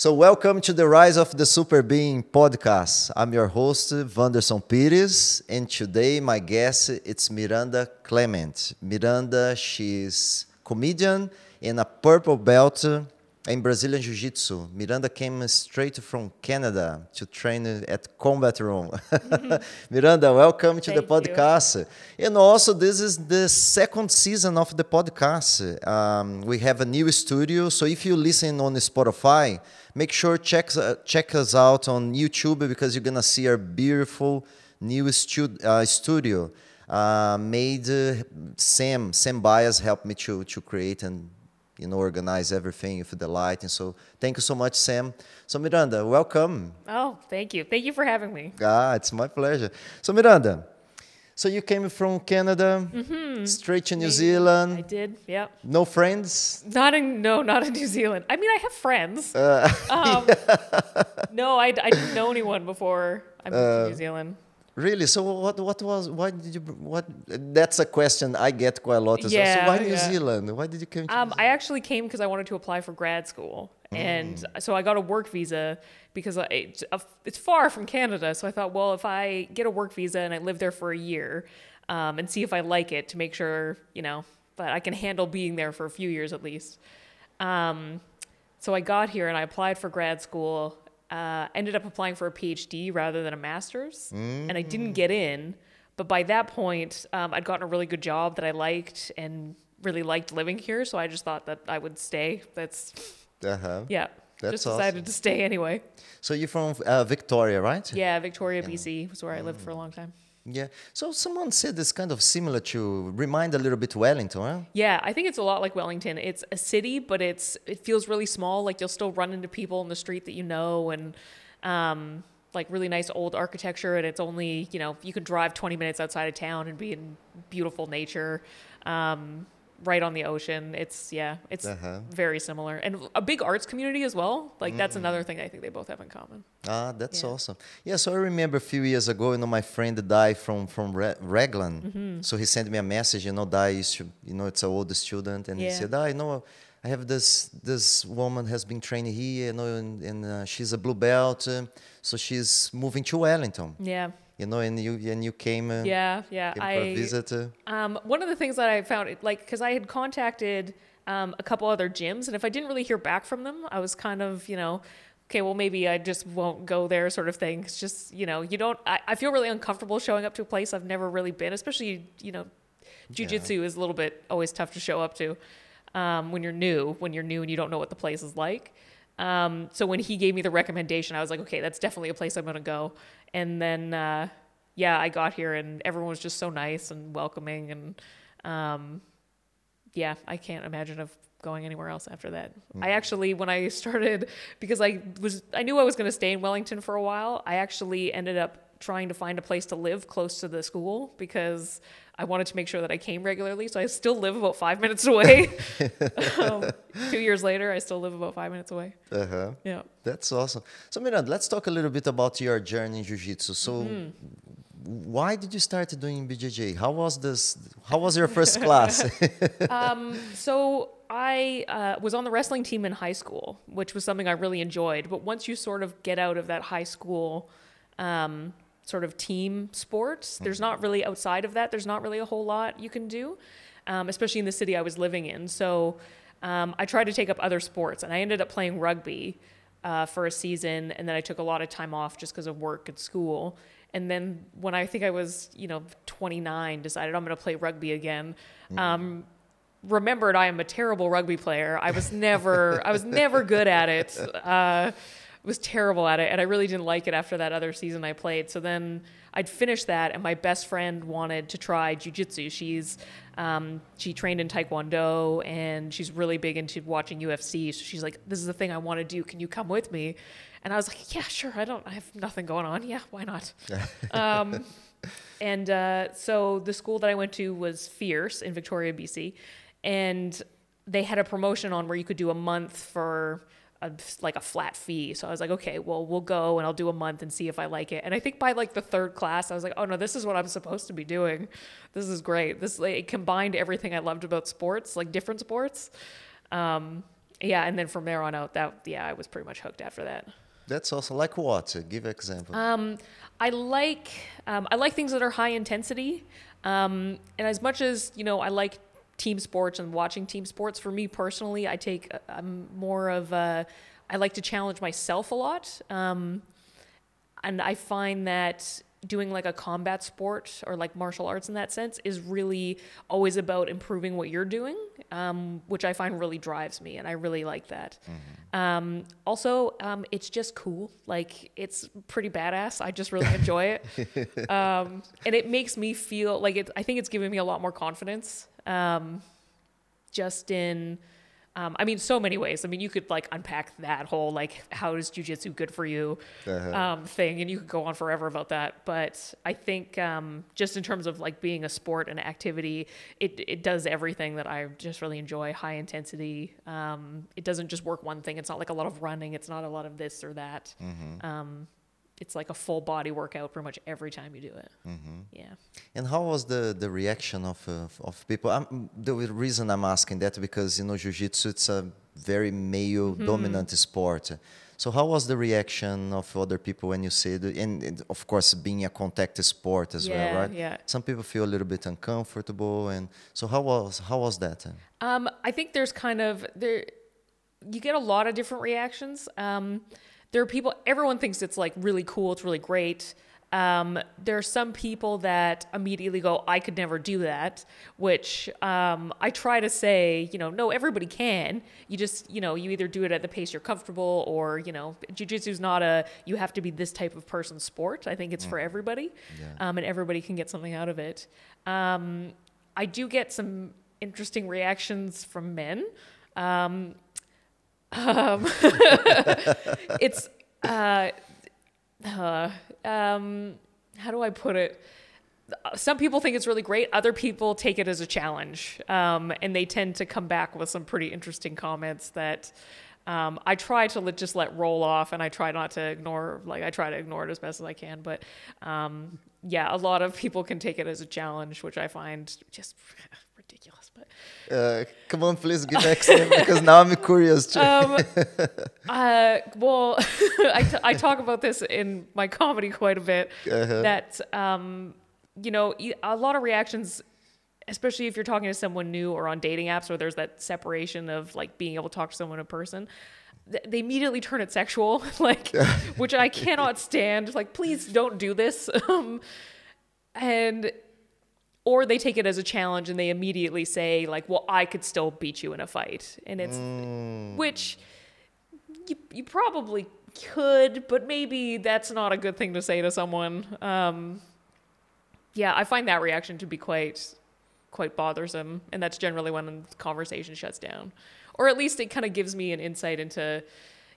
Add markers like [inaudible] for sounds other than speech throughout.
So, welcome to the Rise of the Super Being podcast. I'm your host, Vanderson Pires, and today my guest it's Miranda Clement. Miranda, she's comedian and a purple belt in Brazilian Jiu Jitsu. Miranda came straight from Canada to train at Combat Room. [laughs] Miranda, welcome to Thank the podcast. You. And also, this is the second season of the podcast. Um, we have a new studio, so if you listen on Spotify, make sure check uh, check us out on YouTube because you're gonna see our beautiful new stu- uh, studio. Uh, made uh, Sam Sam Bias helped me to to create and you know organize everything with the lighting. So thank you so much, Sam. So Miranda, welcome. Oh, thank you. Thank you for having me. Ah, it's my pleasure. So Miranda, so you came from Canada, mm-hmm. straight to New Zealand. I did. Yeah. No friends. Not in no, not in [laughs] New Zealand. I mean, I have friends. Uh, [laughs] um, yeah. No, I, I didn't know anyone before I moved uh, to New Zealand. Really? So what? What was? Why did you? What? That's a question I get quite a lot. As yeah, well. So why New yeah. Zealand? Why did you come? um, I actually came because I wanted to apply for grad school, mm. and so I got a work visa because it's, it's far from Canada. So I thought, well, if I get a work visa and I live there for a year, um, and see if I like it to make sure you know that I can handle being there for a few years at least. Um, so I got here and I applied for grad school uh, ended up applying for a PhD rather than a master's, mm. and I didn't get in. But by that point, um, I'd gotten a really good job that I liked and really liked living here. So I just thought that I would stay. That's uh-huh. yeah. That's just decided awesome. to stay anyway. So you're from uh, Victoria, right? Yeah, Victoria, yeah. BC was where I lived mm. for a long time. Yeah. So someone said it's kind of similar to remind a little bit Wellington, huh? Yeah, I think it's a lot like Wellington. It's a city, but it's it feels really small. Like you'll still run into people in the street that you know, and um, like really nice old architecture. And it's only you know you can drive 20 minutes outside of town and be in beautiful nature. Um, right on the ocean. It's yeah, it's uh-huh. very similar, and a big arts community as well. Like that's mm another thing I think they both have in common. Ah, that's yeah. awesome. Yeah, so I remember a few years ago, you know, my friend died from from Re- Raglan, mm-hmm. so he sent me a message. You know, Dai to, you know, it's an old student, and yeah. he said, "I know." I have this this woman has been training here, you know, and, and uh, she's a blue belt, uh, so she's moving to Wellington. Yeah you know, and you and you came. Uh, yeah, yeah. Came I visit. Um, one of the things that I found, like, because I had contacted um, a couple other gyms, and if I didn't really hear back from them, I was kind of, you know, okay, well, maybe I just won't go there, sort of thing. It's just, you know, you don't. I, I feel really uncomfortable showing up to a place I've never really been, especially, you know, jujitsu yeah. is a little bit always tough to show up to um, when you're new, when you're new and you don't know what the place is like. Um, so when he gave me the recommendation, I was like, okay, that's definitely a place I'm going to go. And then, uh, yeah, I got here and everyone was just so nice and welcoming. And um, yeah, I can't imagine of going anywhere else after that. Mm. I actually, when I [laughs] started, because I was, I knew I was going to stay in Wellington for a while. I actually ended up trying to find a place to live close to the school because I wanted to make sure that I came regularly. So I still live about five minutes away. [laughs] um, two years later, I still live about five minutes away. Uh huh. Yeah. That's awesome. So, Miranda, let's talk a little bit about your journey in Jiu Jitsu. So, mm-hmm. why did you start doing BJJ? How was this? How was your first class? [laughs] [laughs] um, so, I uh, was on the wrestling team in high school, which was something I really enjoyed. But once you sort of get out of that high school, um, sort of team sports. There's not really outside of that. There's not really a whole lot you can do, um, especially in the city I was living in. So um, I tried to take up other sports, and I ended up playing rugby uh, for a season, and then I took a lot of time off just because of work at school. And then when I think I was, you know, 29, decided I'm going to play rugby again. Mm. Um, remembered I am a terrible rugby player. I was never, I was never good at it. Uh, was terrible at it and I really didn't like it after that other season I played. So then I'd finished that and my best friend wanted to try jujitsu. She's um, she trained in Taekwondo and she's really big into watching UFC. So she's like, "This is the thing I want to do. Can you come with me?" And I was like, "Yeah, sure. I don't. I have nothing going on. Yeah, why not?" [laughs] um, and uh, so the school that I went to was Fierce in Victoria, BC, and they had a promotion on where you could do a month for a, like a flat fee. So I was like, okay, well, we'll go and I'll do a month and see if I like it. And I think by like the third class, I was like, oh no, this is what I'm supposed to be doing. This is great. This like, it combined everything I loved about sports, like different sports. Um, yeah, and then from there on out, that yeah, I was pretty much hooked after that. That's also like what? Give an example. Um, I like um, I like things that are high intensity, um, and as much as you know, I like team sports and watching team sports. For me personally, I take I'm more of a I like to challenge myself a lot, um, and I find that doing like a combat sport or like martial arts in that sense is really always about improving what you're doing, um, which I find really drives me, and I really like that. Mm-hmm. Um, also, um, it's just cool. Like it's pretty badass. I just really enjoy it, [laughs] um, and it makes me feel like it. I think it's giving me a lot more confidence, um, just in um, I mean, so many ways. I mean, you could like unpack that whole like how is jujitsu good for you uh-huh. um, thing, and you could go on forever about that. But I think um, just in terms of like being a sport and activity, it it does everything that I just really enjoy. High intensity. Um, it doesn't just work one thing. It's not like a lot of running. It's not a lot of this or that. Mm-hmm um, it's like a full body workout pretty much every time you do it. Mm-hmm. Yeah. And how was the the reaction of uh, of people? I'm, the reason I'm asking that because you know jiu-jitsu it's a very male mm-hmm. dominant sport. So how was the reaction of other people when you said, and, and of course being a contact sport as yeah, well, right? Yeah. Some people feel a little bit uncomfortable, and so how was how was that? Um, I think there's kind of there, you get a lot of different reactions. Um, there are people everyone thinks it's like really cool it's really great. Um, there are some people that immediately go i could never do that which um, i try to say you know no everybody can. You just you know you either do it at the pace you're comfortable or you know jiu-jitsu is not a you have to be this type of person sport. I think it's mm. for everybody yeah. um, and everybody can get something out of it. Um, i do get some interesting reactions from men um, [laughs] it's uh, uh, um, how do I put it? Some people think it's really great. Other people take it as a challenge, um, and they tend to come back with some pretty interesting comments that um, I try to let, just let roll off, and I try not to ignore. Like I try to ignore it as best as I can, but um, yeah, a lot of people can take it as a challenge, which I find just [laughs] ridiculous. Uh, come on, please give example because now I'm curious. Too. Um, [laughs] uh, well, [laughs] I, t- I talk about this in my comedy quite a bit. Uh-huh. That um, you know, a lot of reactions especially if you're talking to someone new or on dating apps where there's that separation of like being able to talk to someone in person they immediately turn it sexual [laughs] like which i cannot stand like please don't do this um, and or they take it as a challenge and they immediately say like well i could still beat you in a fight. And it's mm. which you, you probably could but maybe that's not a good thing to say to someone. Um, yeah i find that reaction to be quite quite bothersome and that's generally when the conversation shuts down. Or at least it kind of gives me an insight into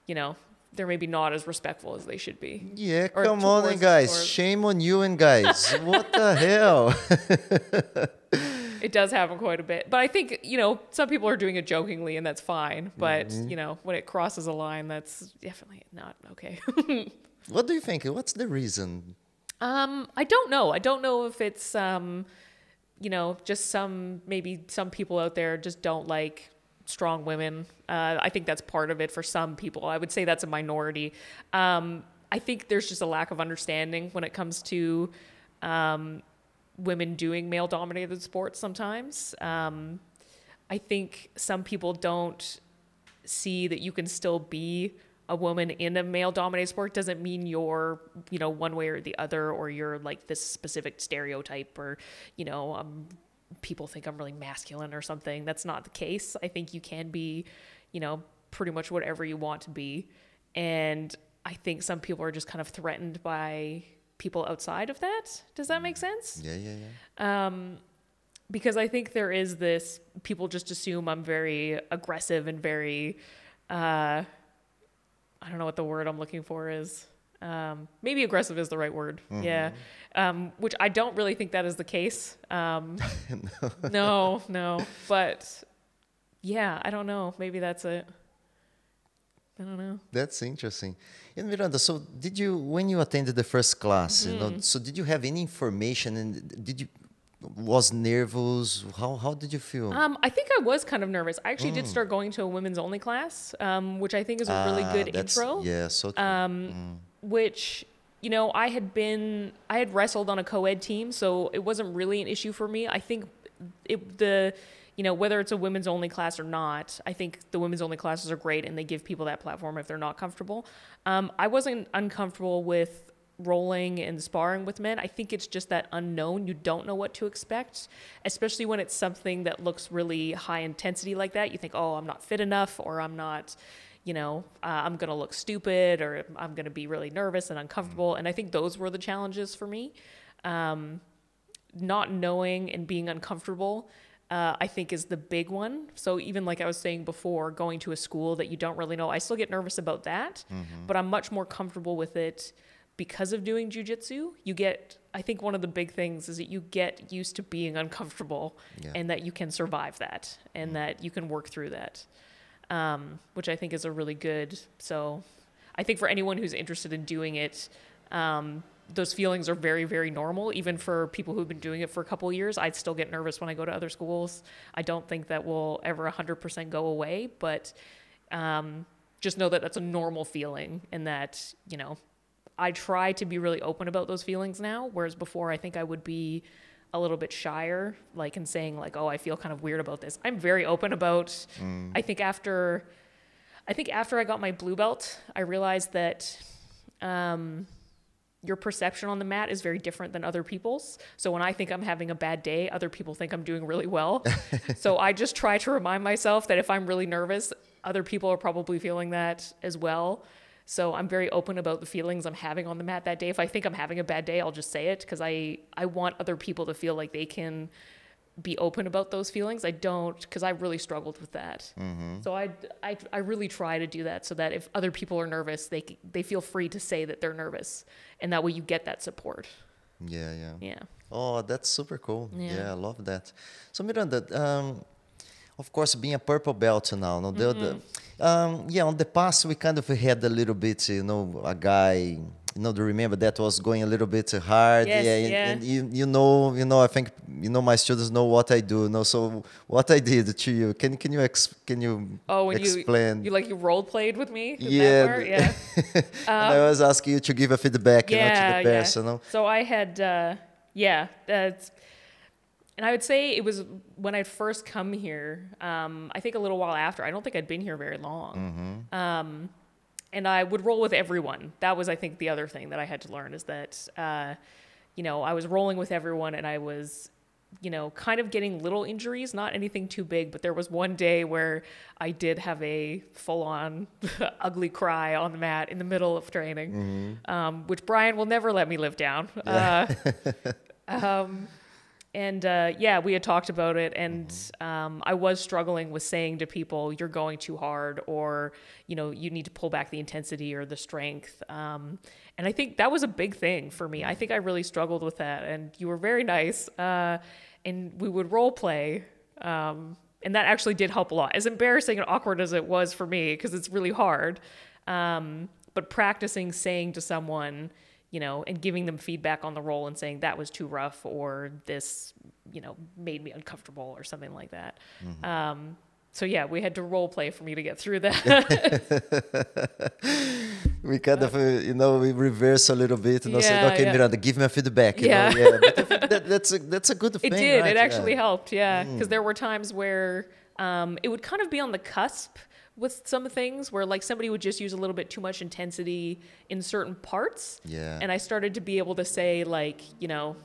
you know they're maybe not as respectful as they should be. Yeah, or come on, guys. Shame on you and guys. [laughs] what the hell? it does happen quite a bit. But I think, you know, some people are doing it jokingly and that's fine. But, mm-hmm. you know, when it crosses a line, that's definitely not okay. [laughs] what do you think? What's the reason? Um, I don't know. I don't know if it's, um, you know, just some, maybe some people out there just don't like strong women. Uh, I think that's part of it for some people. I would say that's a minority. Um, I think there's just a lack of understanding when it comes to um, women doing male dominated sports sometimes. Um, I think some people don't see that you can still be a woman in a male dominated sport doesn't mean you're you know one way or the other or you're like this specific stereotype or you know um, people think I'm really masculine or something. That's not the case. I think you can be, you know, pretty much whatever you want to be. And I think some people are just kind of threatened by people outside of that. Does that make sense? Yeah, yeah, yeah. Um, because I think there is this, people just assume I'm very aggressive and very, uh, I don't know what the word I'm looking for is. Um, maybe aggressive is the right word. Mm-hmm. Yeah. Um, which I don't really think that is the case. Um, [laughs] no. no, no. But yeah, I don't know. Maybe that's it. I don't know. That's interesting. And Miranda, so did you when you attended the first class, mm-hmm. you know, mm-hmm. so did you have any information and did you was nervous? How how did you feel? Um, I think I was kind of nervous. I actually did start going to a women's only class, um, which I think is a really Ah, good intro. Yeah, so true. Um, which you know I had been I had wrestled on a co-ed team, so it wasn't really an issue for me. I think it the you know whether it's a women's only class or not, I think the women's only classes are great and they give people that platform if they're not comfortable. Um, I wasn't uncomfortable with rolling and sparring with men. I think it's just that unknown. You don't know what to expect, especially when it's something that looks really high intensity like that. You think, oh, I'm not fit enough, or I'm not, you know, uh, I'm going to look stupid, or I'm going to be really nervous and uncomfortable. And I think those were the challenges for me. Um, not knowing and being uncomfortable. Uh, I think is the big one. So even like I was saying before, going to a school that you don't really know, I still get nervous about that, but I'm much more comfortable with it because of doing jujitsu. You get, I think one of the big things is that you get used to being uncomfortable Yeah. and that you can survive that and that you can work through that, um, which I think is a really good. So I think for anyone who's interested in doing it, um, those feelings are very, very normal. Even for people who've been doing it for a couple years, I'd still get nervous when I go to other schools. I don't think that will ever 100% go away, but um, just know that that's a normal feeling and that, you know, I try to be really open about those feelings now, whereas before I think I would be a little bit shyer, like in saying like, "Oh, I feel kind of weird about this." I'm very open about. I think after, I think after I got my blue belt, I realized that um, your perception on the mat is very different than other people's. So when I think I'm having a bad day, other people think I'm doing really well. [laughs] so I just try to remind myself that if I'm really nervous, other people are probably feeling that as well. So I'm very open about the feelings I'm having on the mat that day. If I think I'm having a bad day, I'll just say it because I I want other people to feel like they can be open about those feelings. I don't because I really struggled with that. So I, I I really try to do that so that if other people are nervous, they they feel free to say that they're nervous, and that way you get that support. yeah, yeah. Yeah. Oh, that's super cool. Yeah. Yeah, I love that. So Miranda, um, of course, being a purple belt now, no, the, the, Mm-hmm. Um, yeah, on the past we kind of had a little bit, you know, a guy, you know, do you remember that was going a little bit hard? Yes, yeah, and, yeah. and you, you know, you know, I think you know my students know what I do. know. so what I did to you, can can you ex- can you Oh, when explain? you you like you role played with me. Yeah, Yeah. [laughs] and I was asking you to give a feedback, you know, to the person. No? So I had uh, yeah. That's, and I would say it was when I'd first come here. Um, I think a little while after. I don't think I'd been here very long. Um, and I would roll with everyone. That was, I think, the other thing that I had to learn is that, uh, you know, I was rolling with everyone, and I was, you know, kind of getting little injuries, not anything too big. But there was one day where I did have a full-on [laughs] ugly cry on the mat in the middle of training, um, which Brian will never let me live down. Uh, [laughs] um, and uh, yeah, we had talked about it, and um, I was struggling with saying to people, "You're going too hard," or you know, you need to pull back the intensity or the strength. Um, and I think that was a big thing for me. I think I really struggled with that. And you were very nice, uh, and we would role play. Um, and that actually did help a lot. As embarrassing and awkward as it was for me, because it's really hard. Um, but practicing saying to someone, you know, and giving them feedback on the role and saying that was too rough or this, you know, made me uncomfortable or something like that. Um, so yeah, we had to role play for me to get through that. [laughs] we kind of, uh, you know, we reverse a little bit and I said, Yeah, okay, yeah. Miranda, give me a feedback. You Yeah. know? yeah. But I think that, that's a that's a good [laughs] it thing. did. right? It actually yeah. Mm. helped. Yeah, because there were times where um, it would kind of be on the cusp with some things where like somebody would just use a little bit too much intensity in certain parts. Yeah. And I started to be able to say like, you know,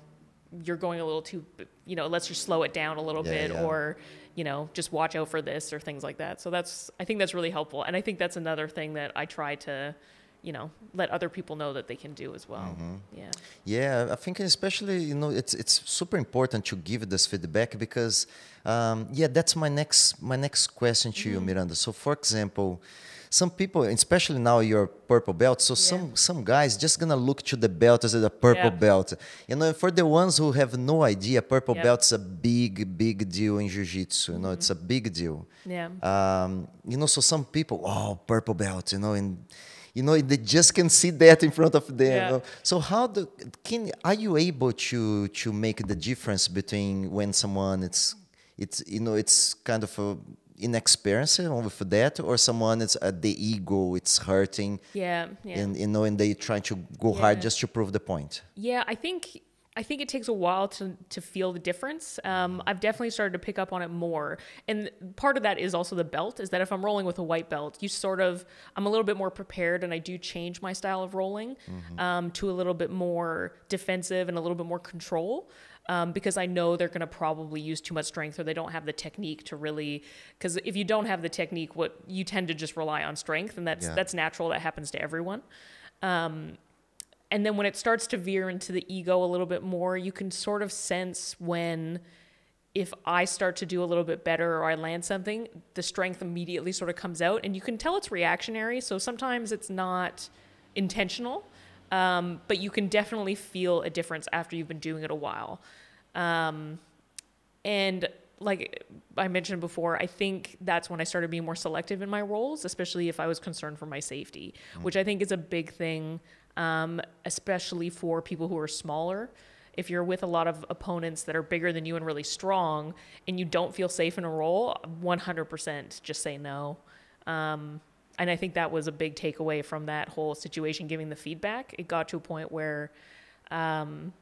you're going a little too, you know, let's just slow it down a little Yeah, bit yeah. or, you know, just watch out for this or things like that. So that's, I think that's really helpful. And I think that's another thing that I try to, you know, let other people know that they can do as well. Mm-hmm. Yeah. Yeah, I think especially you know it's it's super important to give this feedback because um, yeah, that's my next my next question to you, Miranda. So for example, some people, especially now you're purple belt, so some some guys just gonna look to the belt as a purple Yeah. belt. You know, for the ones who have no idea, purple Yep. belt's a big big deal in jiu-jitsu. You know, it's a big deal. Yeah. Um, you know, so some people, oh, purple belt, you know, and you know they just can see that in front of them Yeah. you know? so how do can are you able to to make the difference between when someone it's it's you know it's kind of a inexperienced with that or someone it's uh, the ego it's hurting Yeah, yeah. and you know and they trying to go hard just to prove the point Yeah, I think I think it takes a while to to feel the difference. Um, I've definitely started to pick up on it more, and part of that is also the belt. Is that if I'm rolling with a white belt, you sort of I'm a little bit more prepared, and I do change my style of rolling um, to a little bit more defensive and a little bit more control. Um, because I know they're going to probably use too much strength or they don't have the technique to really. Because if you don't have the technique, what you tend to just rely on strength, and that's Yeah. that's natural. That happens to everyone. And then when it starts to veer into the ego a little bit more, you can sort of sense when if I start to do a little bit better or I land something, the strength immediately sort of comes out and you can tell it's reactionary. So sometimes it's not intentional, um, but you can definitely feel a difference after you've been doing it a while. Um, and like I mentioned before, I think that's when I started being more selective in my roles, especially if I was concerned for my safety, which I think is a big thing, um, especially for people who are smaller. If you're with a lot of opponents that are bigger than you and really strong, and you don't feel safe in a role, 100% just say no. Um, and I think that was a big takeaway from that whole situation, giving the feedback. It got to a point where um,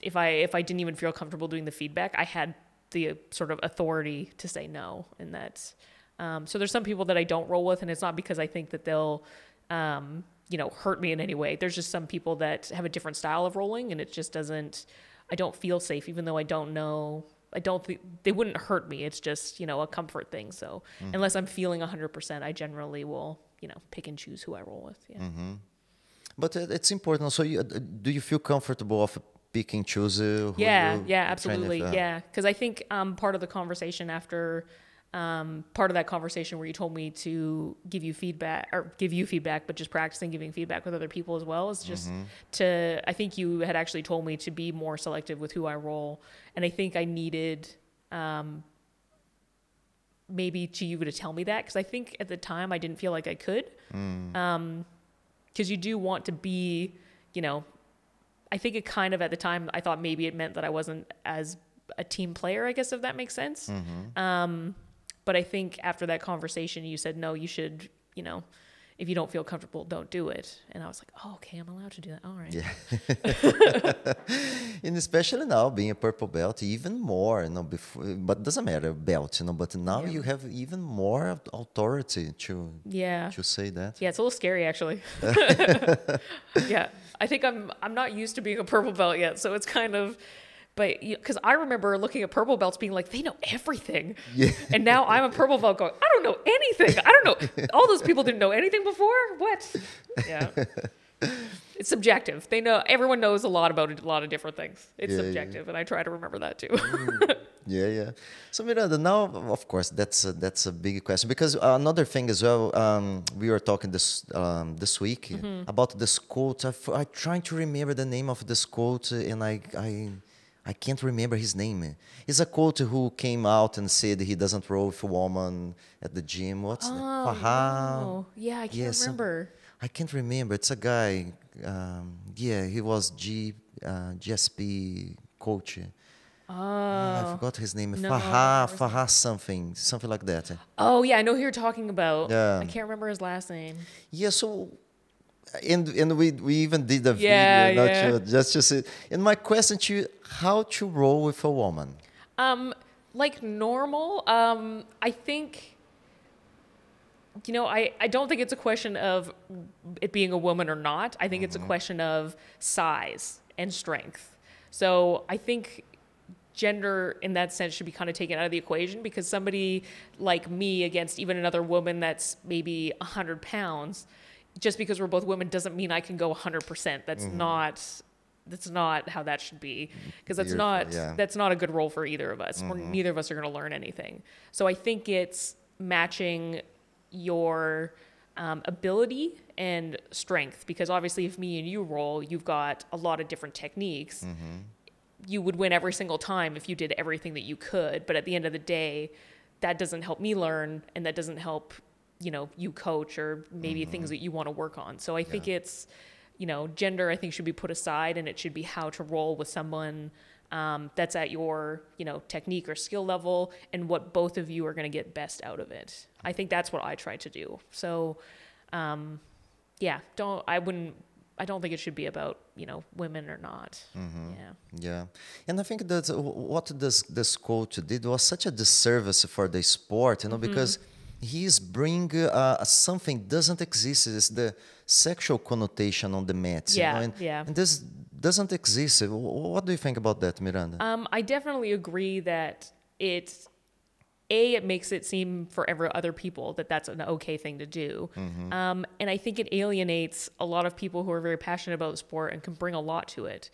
if I if I didn't even feel comfortable doing the feedback, I had the sort of authority to say no, and that's um, so. There's some people that I don't roll with, and it's not because I think that they'll um, you know hurt me in any way. There's just some people that have a different style of rolling, and it just doesn't. I don't feel safe, even though I don't know. I don't think they wouldn't hurt me. It's just you know a comfort thing. So unless I'm feeling 100%, I generally will you know pick and choose who I roll with. Yeah. but uh, it's important so you, uh, do you feel comfortable of picking choose who yeah yeah absolutely uh, yeah because i think um, part of the conversation after um, part of that conversation where you told me to give you feedback or give you feedback but just practicing giving feedback with other people as well is just to i think you had actually told me to be more selective with who i roll. And i think i needed um, maybe to you to tell me that because i think at the time i didn't feel like i could. Because you do want to be you know I think it kind of at the time I thought maybe it meant that I wasn't as a team player, I guess if that makes sense. Um, but I think after that conversation, you said no, you should, you know, if you don't feel comfortable, don't do it. And I was like, oh, okay, I'm allowed to do that. All right. Yeah. [laughs] and especially now being a purple belt even more you know before but doesn't matter belt you know but now Yeah. you have even more authority to Yeah. to say that Yeah, it's a little scary actually. [laughs] [laughs] yeah, I think I'm I'm not used to being a purple belt yet, so it's kind of. But because I remember looking at purple belts being like, they know everything. Yeah. And now I'm a purple belt going, I don't know anything. I don't know. All those people didn't know anything before. What? Yeah. [laughs] It's subjective. They know. Everyone knows a lot about a lot of different things. It's Yeah, yeah. subjective, and I try to remember that too. Yeah, yeah. So Miranda, now of course that's a, that's a big question because another thing as well. Um, we were talking this um, this week Mm-hmm. about this quote. I, f- I trying to remember the name of this quote, uh, and I I I can't remember his name. It's a quote who came out and said he doesn't roll with a woman at the gym. What's the Faham? oh, yeah, I can't remember. I can't remember. It's a guy. Um, yeah, he was G uh, GSP coach. Oh. I forgot his name. No, never something, something like that. Oh yeah, I know who you're talking about. Yeah. I can't remember his last name. Yeah, so and and we we even did a Yeah, video not yeah. to, just to say. And my question to you: How to roll with a woman? Um, like normal. Um, I think. You know, I, I don't think it's a question of it being a woman or not. I think it's a question of size and strength. So I think gender in that sense should be kind of taken out of the equation because somebody like me against even another woman that's maybe 100 pounds just because we're both women doesn't mean i can go 100% that's mm-hmm. not that's not how that should be. Because that's Beautiful, not yeah. that's not a good role for either of us. We're, mm-hmm. neither of us are going to learn anything. So i think it's matching your um, ability and strength. Because obviously if me and you roll you've got a lot of different techniques. Mm-hmm. You would win every single time if you did everything that you could. But at the end of the day, that doesn't help me learn, and that doesn't help you know you coach or maybe things that you want to work on. So I think it's you know gender I think should be put aside and it should be how to roll with someone um, that's at your you know technique or skill level and what both of you are going to get best out of it. I think that's what I try to do. So um, yeah, don't I wouldn't I don't think it should be about you know women or not. Yeah. Yeah, and I think that what this this coach did was such a disservice for the sport, you know, Mm-hmm. because he's bring uh, something doesn't exist. It's the sexual connotation on the mat. you Yeah, know, and, yeah. and this doesn't exist. What do you think about that, Miranda? Um, I definitely agree that it, a, it makes it seem for every other people that that's an okay thing to do, um, and I think it alienates a lot of people who are very passionate about sport and can bring a lot to it,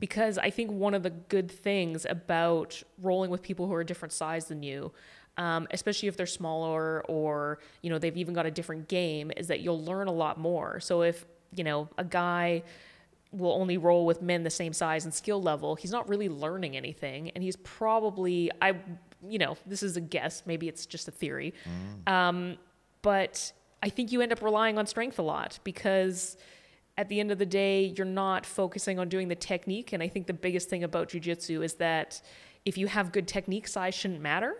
because I think one of the good things about rolling with people who are a different size than you. Um, especially if they're smaller or you know they've even got a different game, is that you'll learn a lot more. So if you know a guy will only roll with men the same size and skill level, he's not really learning anything. And he's probably, I, you know, this is a guess. Maybe it's just a theory. Um, but I think you end up relying on strength a lot because at the end of the day, you're not focusing on doing the technique. And I think the biggest thing about jujitsu is that if you have good technique, size shouldn't matter.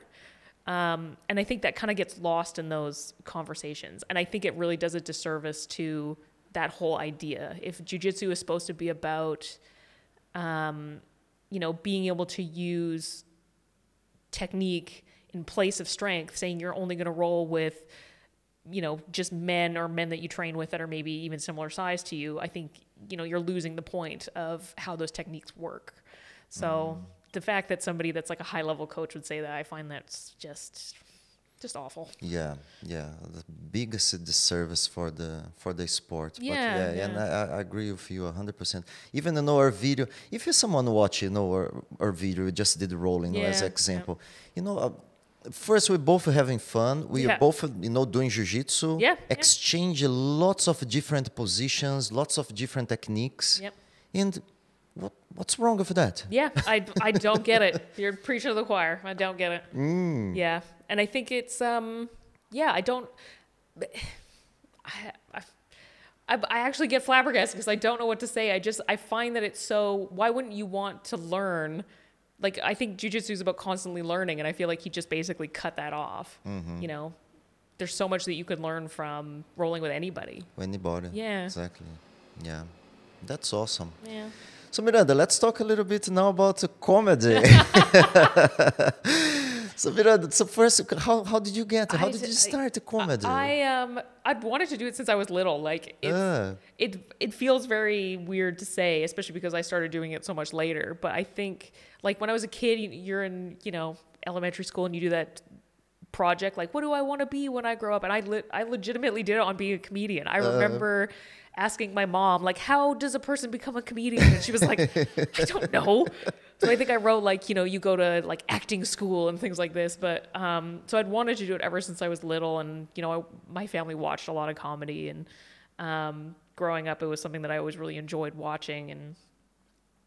Um, and I think that kind of gets lost in those conversations. And I think it really does a disservice to that whole idea. If jujitsu is supposed to be about, um, you know, being able to use technique in place of strength, saying you're only going to roll with, you know, just men or men that you train with that are maybe even similar size to you, I think, you know, you're losing the point of how those techniques work. So the fact that somebody that's like a high level coach would say that, I find that's just, just awful. Yeah, yeah, the biggest disservice for the for the sport. Yeah, but yeah, and. I, I agree with you hundred percent. Even in our video, if you someone watch, you know, our, our video, we just did rolling know, as Yeah, yeah. example. You know, uh, first we're both having fun. We Yeah. are both, you know, doing jujitsu. Yeah, yeah. Exchange lots of different positions, lots of different techniques. Yep. And what what's wrong with that? Yeah, I, I [laughs] don't get it. You're preaching to the choir. I don't get it. Mm. Yeah, and I think it's um yeah I don't I I, I I actually get flabbergasted because I don't know what to say. I just I find that it's so why wouldn't you want to learn? Like I think jujitsu is about constantly learning, and I feel like he just basically cut that off. Mm-hmm. You know, there's so much that you could learn from rolling with anybody. Anybody? Yeah. Exactly. Yeah. That's awesome. Yeah. So Miranda, let's talk a little bit now about uh, comedy. [laughs] so Miranda, so first, how, how did you get? How I did you I- start comedy? I um I'd wanted to do it since I was little. Like it's, Ah. it it feels very weird to say, especially because I started doing it so much later. But I think like when I was a kid, you- you're in you know elementary school and you do that project like what do I want to be when I grow up and I le- I legitimately did it on being a comedian. I remember asking my mom like how does a person become a comedian and she was like I don't know. So I think I wrote like you know you go to like acting school and things like this but um so I'd wanted to do it ever since I was little and you know I, my family watched a lot of comedy and um growing up it was something that I always really enjoyed watching and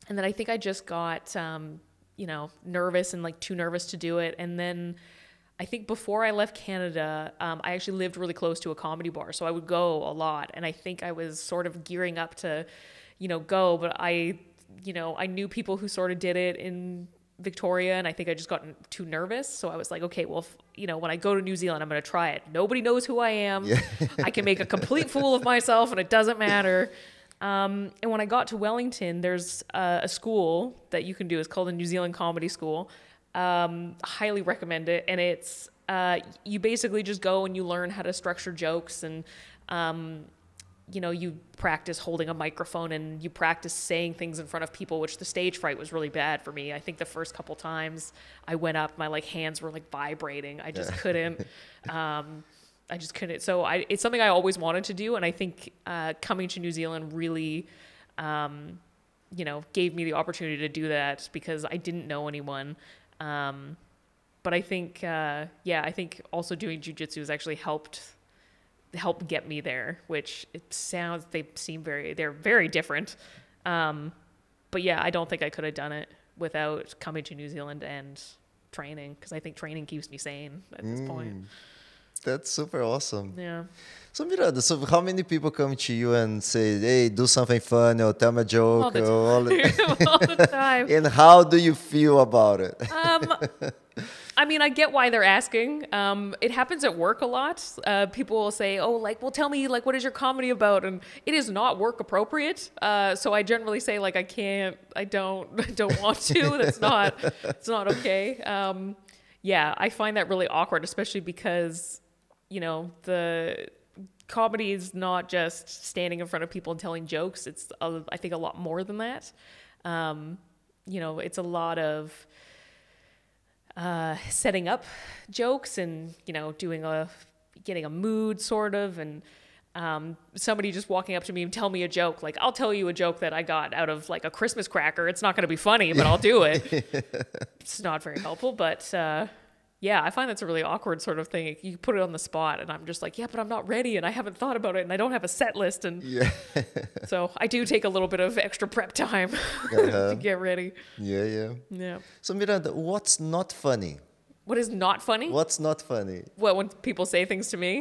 and then I think I just got um, you know nervous and like too nervous to do it. And then I think before I left Canada, um, I actually lived really close to a comedy bar, so I would go a lot. And I think I was sort of gearing up to, you know, go, but I, you know, I knew people who sort of did it in Victoria, and I think I just got too nervous. So I was like, okay, well, if, you know, when I go to New Zealand, I'm going to try it. Nobody knows who I am. I can make a complete fool of myself, and it doesn't matter. Um, and when I got to Wellington, there's uh, a school that you can do. It's called the New Zealand Comedy School. Um, highly recommend it. And it's uh, you basically just go and you learn how to structure jokes and um, you know you practice holding a microphone and you practice saying things in front of people which the stage fright was really bad for me i think the first couple times i went up my like hands were like vibrating i just couldn't [laughs] um, I just couldn't. So I, it's something I always wanted to do, and I think uh, coming to New Zealand really, um, you know, gave me the opportunity to do that because I didn't know anyone. Um, but I think, uh, yeah, I think also doing jujitsu has actually helped help get me there. Which it sounds they seem very they're very different. Um, but yeah, I don't think I could have done it without coming to New Zealand and training because I think training keeps me sane at this point. That's super awesome. Yeah. So Miranda, so how many people come to you and say, "Hey, do something funny or tell me a joke"? All the or all the- time. [laughs] All the time. [laughs] and how do you feel about it? [laughs] Um, I mean, I get why they're asking. Um, it happens at work a lot. Uh, people will say, "Oh, like, well, tell me, like, what is your comedy about?" And it is not work appropriate. Uh, so I generally say, like, I can't, I don't, I don't want to. That's not, it's not okay. Um, yeah, I find that really awkward, especially because, you know, the comedy is not just standing in front of people and telling jokes. It's, a, I think, a lot more than that. Um, you know, it's a lot of uh, setting up jokes and you know doing a getting a mood sort of and um, somebody just walking up to me and tell me a joke like i'll tell you a joke that i got out of like a christmas cracker it's not going to be funny but i'll do it [laughs] it's not very helpful but uh, yeah i find that's a really awkward sort of thing you put it on the spot and i'm just like yeah but i'm not ready and i haven't thought about it and i don't have a set list and yeah, [laughs] so i do take a little bit of extra prep time [laughs] Uh-huh. to get ready yeah, yeah. yeah So Miranda, what's not funny? what is not funny What's not funny? what when people say things to me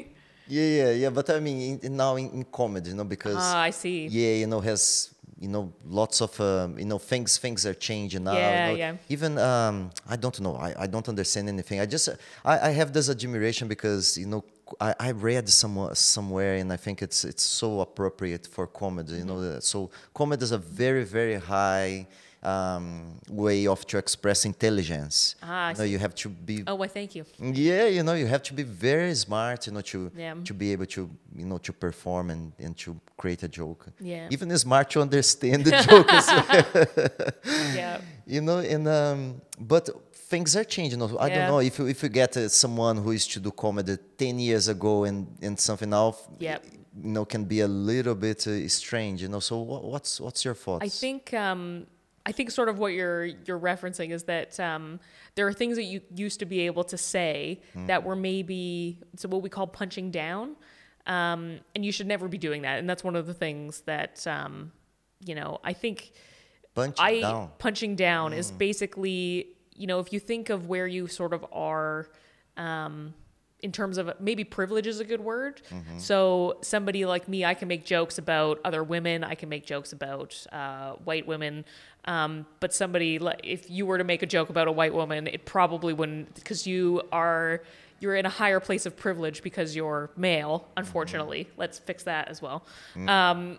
Yeah, yeah, yeah. But I mean, in- now in, in comedy, you know, because Ah, I see. yeah, you know, has you know lots of um, you know things things are changing now. you know. yeah. Even um, I don't know. I, I don't understand anything. I just I, I have this admiration because you know I, I read somewhere somewhere and I think it's it's so appropriate for comedy. You know, so comedy is a very very high. Um, way of to express intelligence. Ah, you know, you have to be Oh, well, thank you. yeah, you know, you have to be very smart, you know, to Yeah. to be able to, you know, to perform and, and to create a joke. Yeah. Even smart to understand the joke [laughs] Yeah. [laughs] you know, and um, but things are changing. I Yeah. don't know if you if you get uh, someone who used to do comedy ten years ago and and something now, Yep. you know, can be a little bit uh, strange. You know, so what, what's what's your thoughts? I think um, I think sort of what you're you're referencing is that um, there are things that you used to be able to say that were maybe so what we call punching down, um, and you should never be doing that. And that's one of the things that um, you know I think punch I down. punching down is basically you know if you think of where you sort of are um, in terms of maybe privilege is a good word. So somebody like me, I can make jokes about other women. I can make jokes about uh, white women. Um, but somebody if you were to make a joke about a white woman, it probably wouldn't because you are you're in a higher place of privilege because you're male. Unfortunately, let's fix that as well. Um,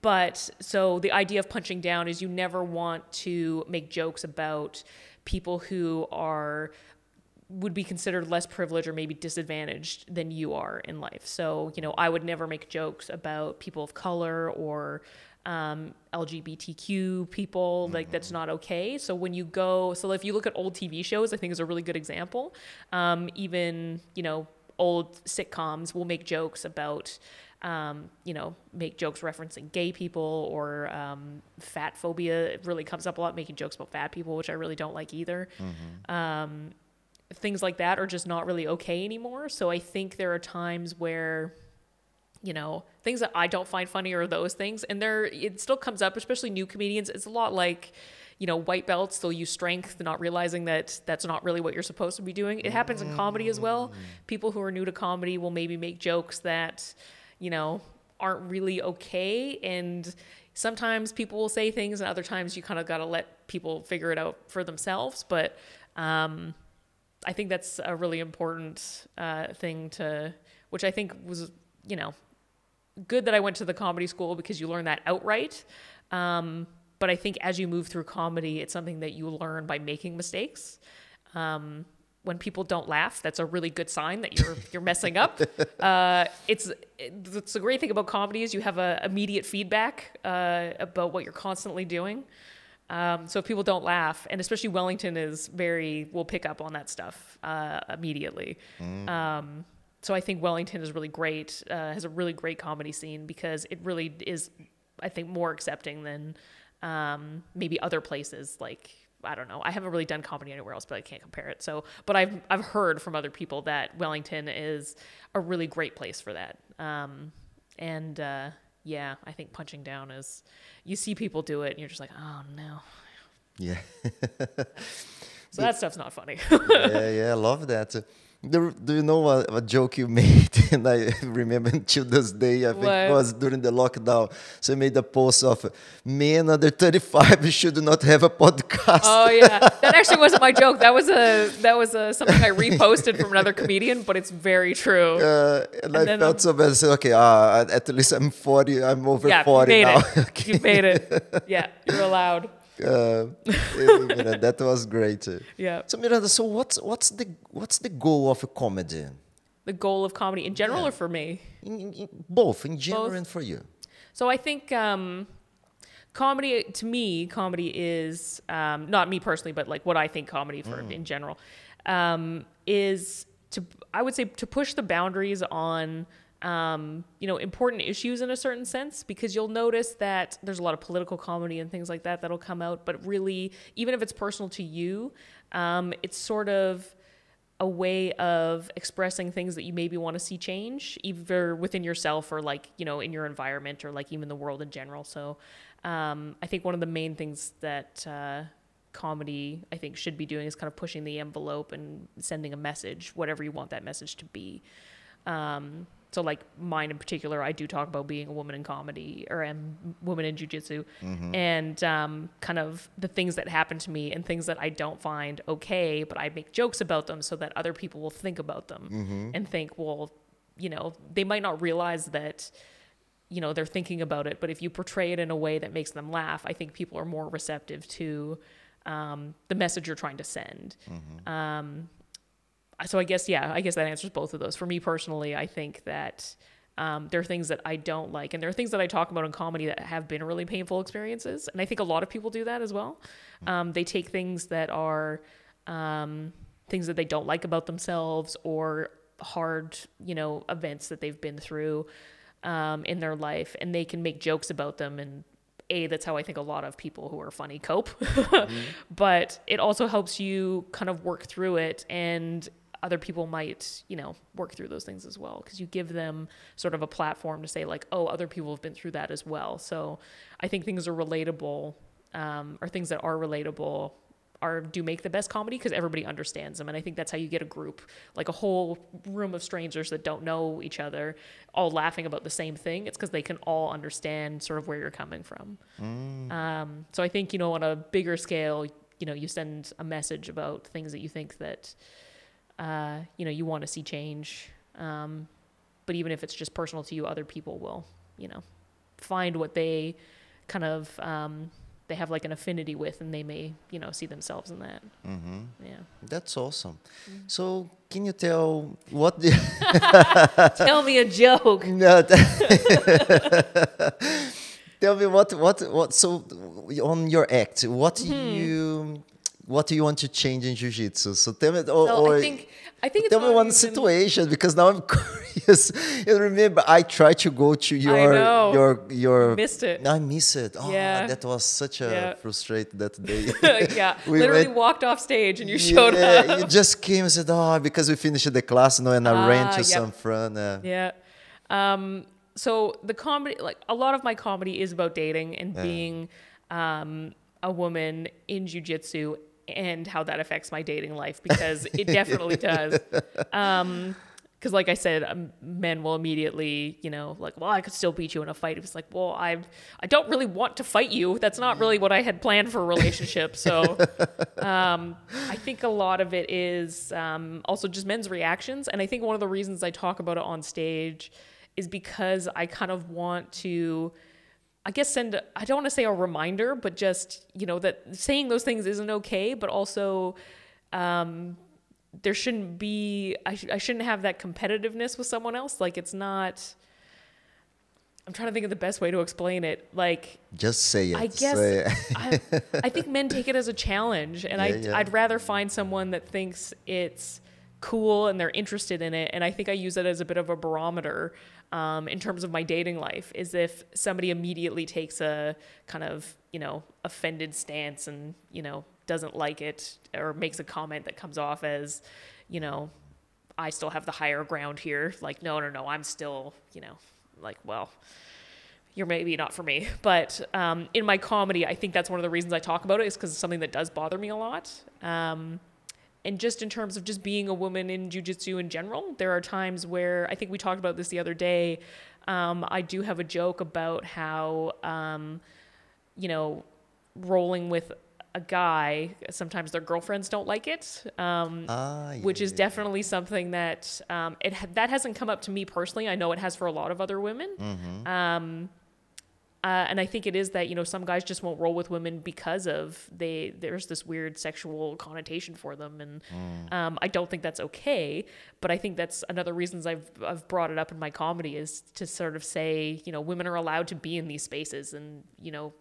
but so the idea of punching down is you never want to make jokes about people who are would be considered less privileged or maybe disadvantaged than you are in life. So, you know, I would never make jokes about people of color or um, LGBTQ people. Like, that's not okay. So, when you go, so if you look at old TV shows, I think is a really good example. Um, even, you know, old sitcoms will make jokes about um, you know, make jokes referencing gay people or um, fat phobia. It really comes up a lot, making jokes about fat people, which I really don't like either. Um, things like that are just not really okay anymore. So I think there are times where, you know, things that I don't find funny are those things, and there it still comes up, especially new comedians. It's a lot like. You know, white belts, they'll use strength, not realizing that that's not really what you're supposed to be doing. It happens in comedy as well. People who are new to comedy will maybe make jokes that, you know, aren't really okay. And sometimes people will say things, and other times you kind of got to let people figure it out for themselves. But um, I think that's a really important uh, thing to, which I think was, you know, good that I went to the comedy school because you learn that outright. Um, but I think as you move through comedy, it's something that you learn by making mistakes. Um, when people don't laugh, that's a really good sign that you're you're messing up. [laughs] Uh, it's it's the great thing about comedy is you have a immediate feedback uh, about what you're constantly doing. Um, so if people don't laugh, and especially Wellington is very will pick up on that stuff uh, immediately. Um, so I think Wellington is really great, uh, has a really great comedy scene because it really is, I think, more accepting than um, maybe other places. Like I don't know, I haven't really done comedy anywhere else, but I can't compare it. So, but I've I've heard from other people that Wellington is a really great place for that. Um, and uh, yeah, I think punching down is you see people do it, and you're just like, oh no. Yeah. [laughs] So that stuff's not funny. yeah, yeah, I love that. [laughs] Do, do you know a, a joke you [laughs] made? and I remember until this day, I think it was during the lockdown. So you made a post of men under 35 [laughs] should not have a podcast. Oh yeah, [laughs] that actually wasn't my joke. That was a that was a something I reposted from another comedian, but it's very true. Uh, and, I then, felt um, so bad. I said, okay, uh, at least I'm 40, I'm over yeah, you 40 made now. it. You made it. Yeah, you're allowed. Uh, Miranda, that was great. Yeah. So Miranda, so what's what's the what's the goal of a comedy? The goal of comedy in general, Yeah. or for me. In, in, in- both in general Both. and for you. So I think um, comedy to me, comedy is um, not me personally, but like what I think comedy for in general um, is to I would say to push the boundaries on um, you know important issues in a certain sense because you'll notice that there's a lot of political comedy and things like that that'll come out, but really even if it's personal to you, um, it's sort of a way of expressing things that you maybe want to see change either within yourself or like you know in your environment or like even the world in general. So um, i think one of the main things that uh, comedy i think should be doing is kind of pushing the envelope and sending a message whatever you want that message to be. Um, so like mine in particular, I do talk about being a woman in comedy or a woman in jujitsu and um, kind of the things that happen to me and things that I don't find okay, but I make jokes about them so that other people will think about them and think, well, you know, they might not realize that you know they're thinking about it but if you portray it in a way that makes them laugh i think people are more receptive to um, the message you're trying to send. Um, so i guess yeah i guess that answers both of those. For me personally i think that um, there are things that i don't like and there are things that i talk about in comedy that have been really painful experiences and i think a lot of people do that as well. Um, they take things that are um, things that they don't like about themselves or hard you know events that they've been through um, in their life and they can make jokes about them and a that's how i think a lot of people who are funny cope. [laughs] But it also helps you kind of work through it and other people might you know work through those things as well because you give them sort of a platform to say like oh other people have been through that as well. So i think things are relatable um, or things that are relatable are do make the best comedy because everybody understands them and i think that's how you get a group. Like a whole room of strangers that don't know each other all laughing about the same thing it's because they can all understand sort of where you're coming from. Um, so i think you know on a bigger scale you know you send a message about things that you think that uh, you know you want to see change um, but even if it's just personal to you other people will you know find what they kind of um, they have like an affinity with and they may you know see themselves in that hmm yeah That's awesome. Mm. So can you tell what the [laughs] tell me a joke [laughs] no, [laughs] tell me what what what so on your act what do Hmm. you what do you want to change in jiu-jitsu so tell me or, so i think i think it's tell me one even- situation because now i'm [laughs] curious and remember i tried to go to your know. your your missed it i miss it oh Yeah. that was such a Yeah. frustrate that day [laughs] yeah [laughs] We literally went- walked off stage and you showed yeah, up you just came and said oh because we finished the class no and i ran Ah, to yep. some friend uh, Yeah. Um, so the comedy, like a lot of my comedy is about dating and being um, a woman in jujitsu and how that affects my dating life because it definitely [laughs] does. Um, because like I said, um, men will immediately, you know, like, well, I could still beat you in a fight. It's like, well, I, I don't really want to fight you. That's not really what I had planned for a relationship. So, [laughs] um, I think a lot of it is um, also just men's reactions, and I think one of the reasons I talk about it on stage is because I kind of want to. I guess send I don't want to say a reminder, but just you know that saying those things isn't okay, but also um, there shouldn't be I, sh- I shouldn't have that competitiveness with someone else. Like it's not. I'm trying to think of the best way to explain it. Like just say it I guess say it. I, I think men take it as a challenge, and I [laughs] Yeah, yeah. I'd rather find someone that thinks it's cool and they're interested in it. And I think I use it as a bit of a barometer um, in terms of my dating life. Is if somebody immediately takes a kind of you know offended stance and you know doesn't like it or makes a comment that comes off as you know I still have the higher ground here. Like no no no I'm still you know like well you're maybe not for me. [laughs] But um, in my comedy, I think that's one of the reasons I talk about it is because it's something that does bother me a lot. Um, and just in terms of just being a woman in jujitsu in general, there are times where I think we talked about this the other day. Um, I do have a joke about how, um, you know, rolling with a guy, sometimes their girlfriends don't like it, um, Ah, yeah, which is yeah, definitely something that um, it that hasn't come up to me personally. I know it has for a lot of other women. Mm-hmm. Uh, and I think it is that you know some guys just won't roll with women because of they there's this weird sexual connotation for them, and Mm. um, I don't think that's okay. But I think that's another reasons I've I've brought it up in my comedy is to sort of say you know women are allowed to be in these spaces, and you know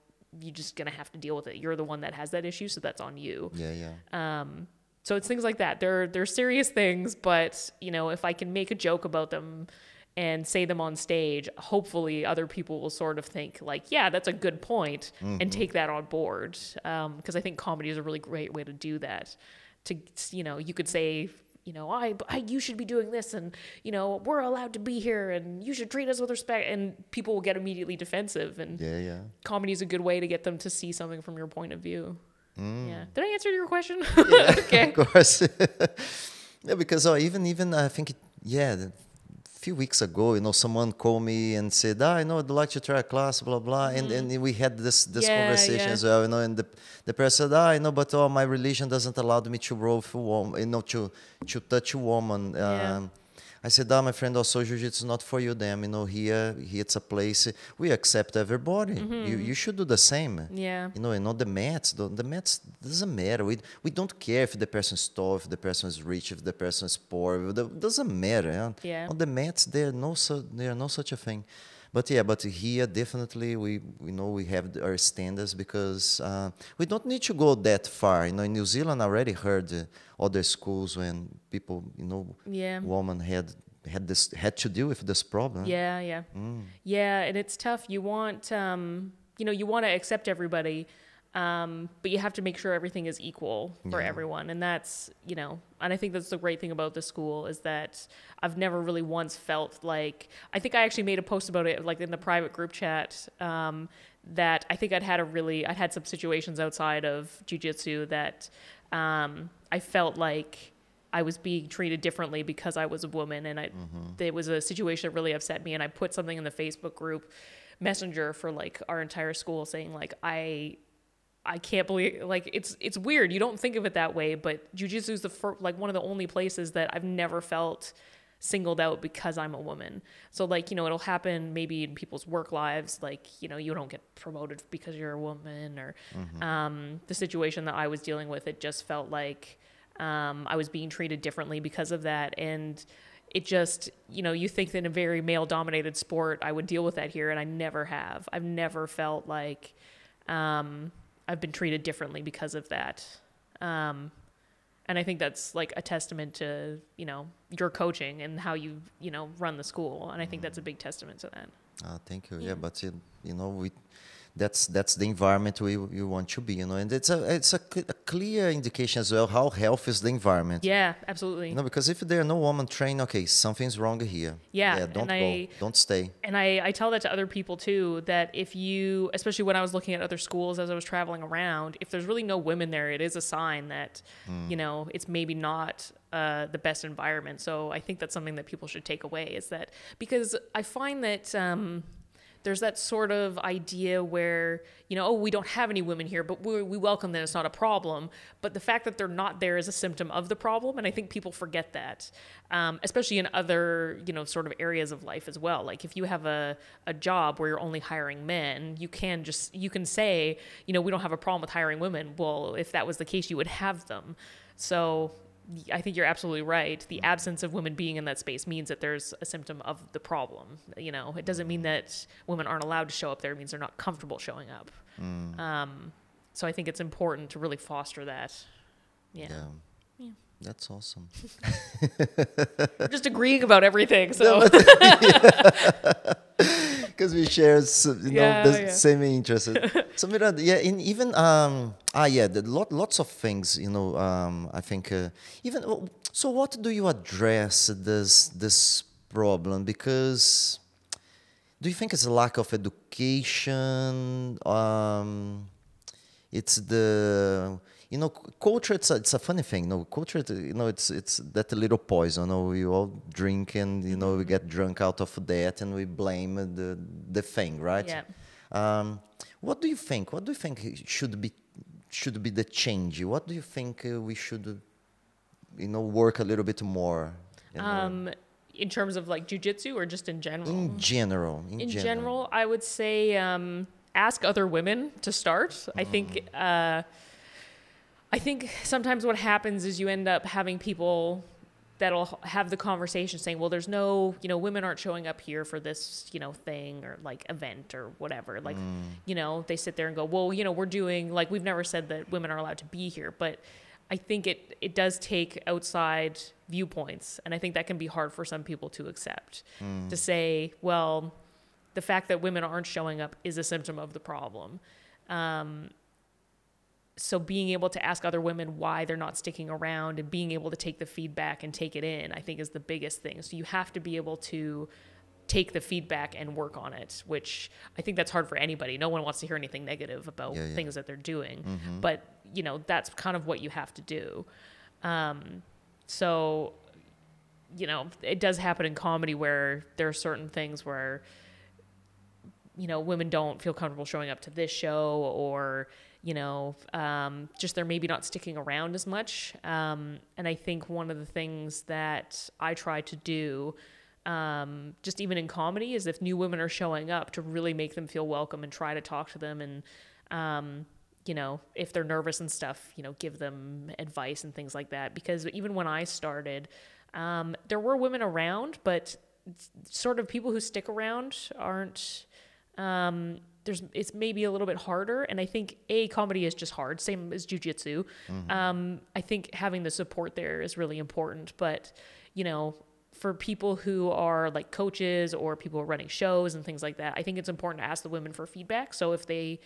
you're just gonna have to deal with it. You're the one that has that issue, so that's on you. Yeah, yeah. Um, so it's things like that. They're they're serious things, but you know, if I can make a joke about them and say them on stage, hopefully other people will sort of think like, yeah, that's a good point," point, and mm-hmm. take that on board. Um, because I think comedy is a really great way to do that. To you know, you could say. You know, I, I, you should be doing this, and you know, we're allowed to be here, and you should treat us with respect. And people will get immediately defensive, and Yeah, yeah. comedy is a good way to get them to see something from your point of view. Mm. Yeah. Did I answer your question? Yeah, [laughs] okay. of course. [laughs] yeah, because oh, even even I think it, yeah, few weeks ago, you know, someone called me and said, "Ah, I know I'd like to try a class, blah blah," and and we had this this Mm-hmm. Yeah, conversation yeah. as well, you know, and the the person said, "Ah, I know, but oh, my religion doesn't allow me to roll for woman, you know, to to touch a woman." Yeah. I said, ah, my friend, also jiu-jitsu is not for you, damn. You know, here, here it's a place we accept everybody. Mm-hmm. You, you should do the same. Yeah. You know, and on the mats, the, the mats doesn't matter. We, we don't care if the person is tall, if the person is rich, if the person is poor. It doesn't matter. Yeah. Yeah. On the mats, there no su- there are no such a thing. But yeah, but here definitely we we know we have our standards because uh, we don't need to go that far. You know, in New Zealand, I already heard uh, other schools when people, you know, Yeah. woman had had this had to deal with this problem. Yeah, yeah. Yeah, and it's tough. You want um, you know, you want to accept everybody, um, but you have to make sure everything is equal for everyone. And that's, you know, and I think that's the great thing about the school is that I've never really once felt like I think I actually made a post about it like in the private group chat um, that I think I'd had a really I'd had some situations outside of jujitsu that um, I felt like I was being treated differently because I was a woman, and I it was a situation that really upset me. And I put something in the Facebook group messenger for like our entire school saying like I I can't believe like it's it's weird. You don't think of it that way, but jujitsu is the like one of the only places that I've never felt singled out because I'm a woman. So like, you know, it'll happen maybe in people's work lives like, you know, you don't get promoted because you're a woman or um the situation that I was dealing with it just felt like um I was being treated differently because of that and it just, you know, you think that in a very male dominated sport I would deal with that here and I never have. I've never felt like um I've been treated differently because of that. Um, and I think that's like a testament to you know your coaching and how you you know run the school, and I think that's a big testament to that. Ah, thank you. Yeah, but you, you know, we that's that's the environment we we want to be. You know, and it's a it's a, cl- a clear indication as well how health is the environment. Yeah, absolutely. You know, because if there are no women trained, okay, something's wrong here. Yeah, Yeah, don't I- go. Don't stay. and I, I tell that to other people too that if you especially when i was looking at other schools as i was traveling around if there's really no women there it is a sign that you know it's maybe not uh, the best environment so i think that's something that people should take away is that because i find that um, there's that sort of idea where you know oh we don't have any women here but we, we welcome them it's not a problem. But the fact that they're not there is a symptom of the problem and i think people forget that um, especially in other you know sort of areas of life as well. Like if you have a, a job where you're only hiring men you can just you can say you know we don't have a problem with hiring women. Well if that was the case you would have them. So I think you're absolutely right. The absence of women being in that space means that there's a symptom of the problem. You know, it doesn't mean that women aren't allowed to show up there. It means they're not comfortable showing up. Um, so I think it's important to really foster that. Yeah. Yeah. Yeah. That's awesome. [laughs] We're just agreeing about everything. [laughs] So [laughs] because we share s- you know the yeah. same interests. [laughs] so Miranda, yeah, in even um ah yeah, the lot lots of things you know um I think uh, even so what do you address this this problem because do you think it's a lack of education um it's the you know, culture. It's a, it's a funny thing. No, culture. You know, it's it's that little poison. You know, we all drink and you know we get drunk out of that, and we blame the the thing, right? Yeah. Um, what do you think? What do you think should be should be the change? What do you think uh, we should, you know, work a little bit more? you know, Um, in terms of like jujitsu or just in general? in general, in, in general, I would say um, ask other women to start. I think uh, I think sometimes what happens is you end up having people that'll have the conversation saying, "Well, there's no, you know, women aren't showing up here for this, you know, thing or like event or whatever." Like, you know, they sit there and go, "Well, you know, we're doing like we've never said that women are allowed to be here, but." I think it, it does take outside viewpoints, and I think that can be hard for some people to accept. To say, well, the fact that women aren't showing up is a symptom of the problem. Um, so being able to ask other women why they're not sticking around and being able to take the feedback and take it in, I think is the biggest thing. So you have to be able to take the feedback and work on it, which I think that's hard for anybody. No one wants to hear anything negative about Yeah, yeah. things that they're doing, but you know that's kind of what you have to do. Um, so you know, it does happen in comedy where there are certain things where, you know, women don't feel comfortable showing up to this show or, you know, um, just they're maybe not sticking around as much. Um, and I think one of the things that I try to do, um, just even in comedy, is if new women are showing up to really make them feel welcome and try to talk to them and, um, you know, if they're nervous and stuff, you know, give them advice and things like that. Because even when I started, um, there were women around, but sort of people who stick around aren't. There's it's maybe a little bit harder, and I think a comedy is just hard, same as jujitsu. Um, I think having the support there is really important, but you know. For people who are like coaches or people running shows and things like that, I think it's important to ask the women for feedback. So if they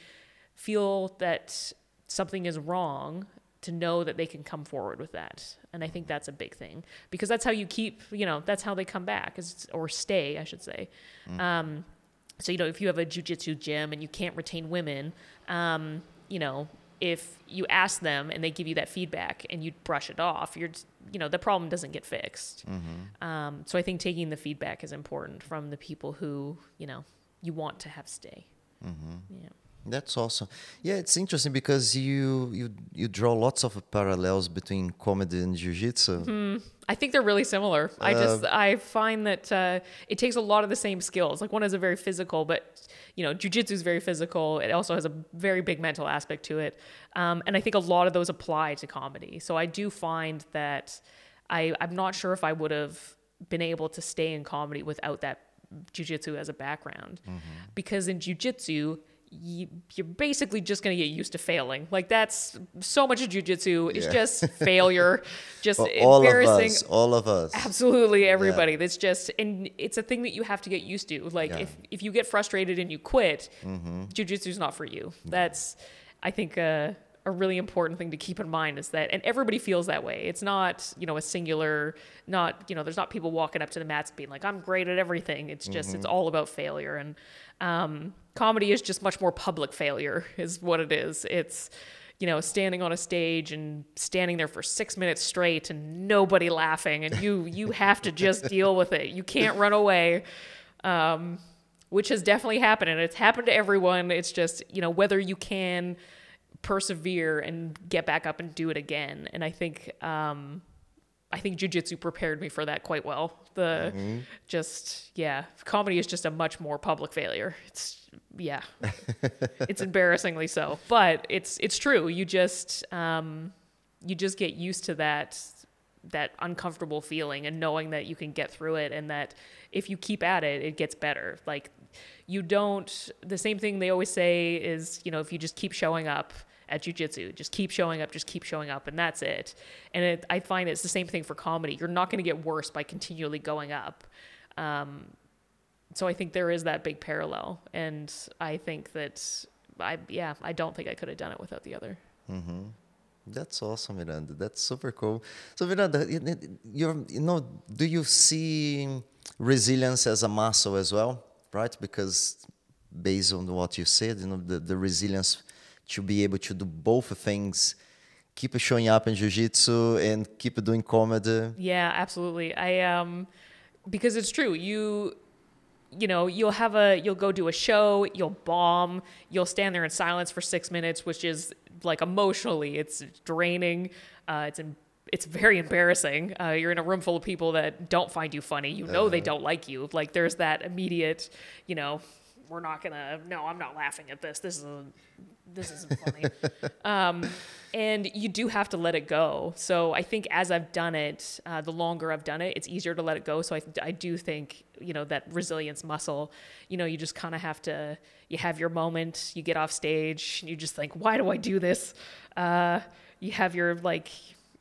feel that something is wrong to know that they can come forward with that and i think that's a big thing because that's how you keep you know that's how they come back is, or stay i should say um, so you know if you have a jujitsu gym and you can't retain women um, you know if you ask them and they give you that feedback and you brush it off you're you know the problem doesn't get fixed. Um, so i think taking the feedback is important from the people who you know you want to have stay. Yeah That's awesome. Yeah, it's interesting because you you you draw lots of parallels between comedy and jiu-jitsu. I think they're really similar. I just Uh, I find that uh, it takes a lot of the same skills. Like one is a very physical, but you know, jujitsu is very physical. It also has a very big mental aspect to it, um, and I think a lot of those apply to comedy. So I do find that I I'm not sure if I would have been able to stay in comedy without that jujitsu as a background, because in jujitsu. You, you're basically just going to get used to failing. Like that's so much of jujitsu is Yeah. just [laughs] failure, just all of us, all of us. Absolutely, everybody. That's just, and it's a thing that you have to get used to. Like Yeah. if if you get frustrated and you quit, jujitsu's not for you. That's, I think, uh, a really important thing to keep in mind is that, and everybody feels that way. It's not, you know, a singular, not, you know, there's not people walking up to the mats being like, I'm great at everything. It's just, it's all about failure. And um, comedy is just much more public failure, is what it is. It's, you know, standing on a stage and standing there for six minutes straight and nobody laughing, and you you have to just deal with it. You can't run away, um, which has definitely happened, and it's happened to everyone. It's just you know whether you can persevere and get back up and do it again. And I think um, I think jujitsu prepared me for that quite well. The just yeah, comedy is just a much more public failure. It's yeah, [laughs] it's embarrassingly so, but it's it's true. You just um, you just get used to that that uncomfortable feeling and knowing that you can get through it and that if you keep at it, it gets better. Like you don't. The same thing they always say is you know if you just keep showing up at jujitsu. Just keep showing up, just keep showing up, and that's it. And it, I find it's the same thing for comedy. You're not going to get worse by continually going up. Um, so I think there is that big parallel, and I think that I yeah I don't think I could have done it without the other. That's awesome, Miranda. That's super cool. So, Miranda, you- you know, do you see resilience as a muscle as well, right? Because based on what you said, you know, the, the resilience to be able to do both things keep showing up in jiu-jitsu and keep doing comedy. Yeah, absolutely. I um because it's true. You you know, you'll have a you'll go do a show, you'll bomb, you'll stand there in silence for 6 minutes, which is like emotionally it's draining. Uh it's in, it's very embarrassing. Uh, you're in a room full of people that don't find you funny. You know they don't like you. Like there's that immediate, you know, we're not gonna. No, I'm not laughing at this. This isn't. This isn't funny. [laughs] um, and you do have to let it go. So I think as I've done it, uh, the longer I've done it, it's easier to let it go. So I, I do think you know that resilience muscle. You know, you just kind of have to. You have your moment. You get off stage. You just think, why do I do this? Uh, you have your like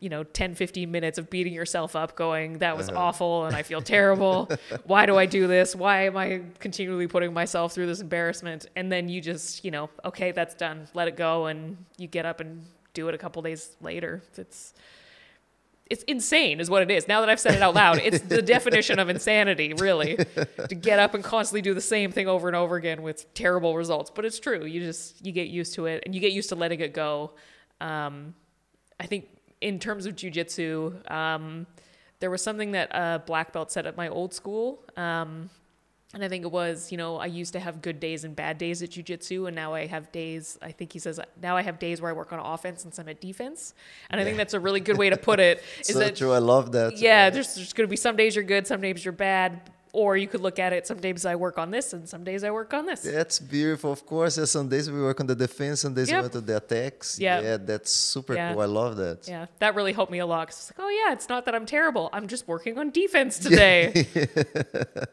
you know 10 15 minutes of beating yourself up going that was awful and i feel terrible. [laughs] Why do i do this? Why am i continually putting myself through this embarrassment? And then you just you know okay that's done. Let it go. And you get up and do it a couple days later. It's it's insane is what it is. Now that i've said it out loud it's the [laughs] definition of insanity really to get up and constantly do the same thing over and over again with terrible results. But it's true. You just you get used to it and you get used to letting it go. Um, i think in terms of jujitsu, um, there was something that a black belt said at my old school. Um, and I think it was, you know, I used to have good days and bad days at jujitsu, and now I have days. I think he says now I have days where I work on offense and some at defense, and I think that's a really good way to put it. [laughs] Is so that true. I love that. yeah, there's, there's going to be some days you're good, some days you're bad, or you could look at it. Some days I work on this, and some days I work on this. That's beautiful. Of course, yeah, some days we work on the defense, some days Yep. we work on the attacks. Yep. Yeah, that's super Yeah. cool. I love that. Yeah, that really helped me a lot. 'cause it's like, oh yeah, it's not that I'm terrible. I'm just working on defense today. [laughs]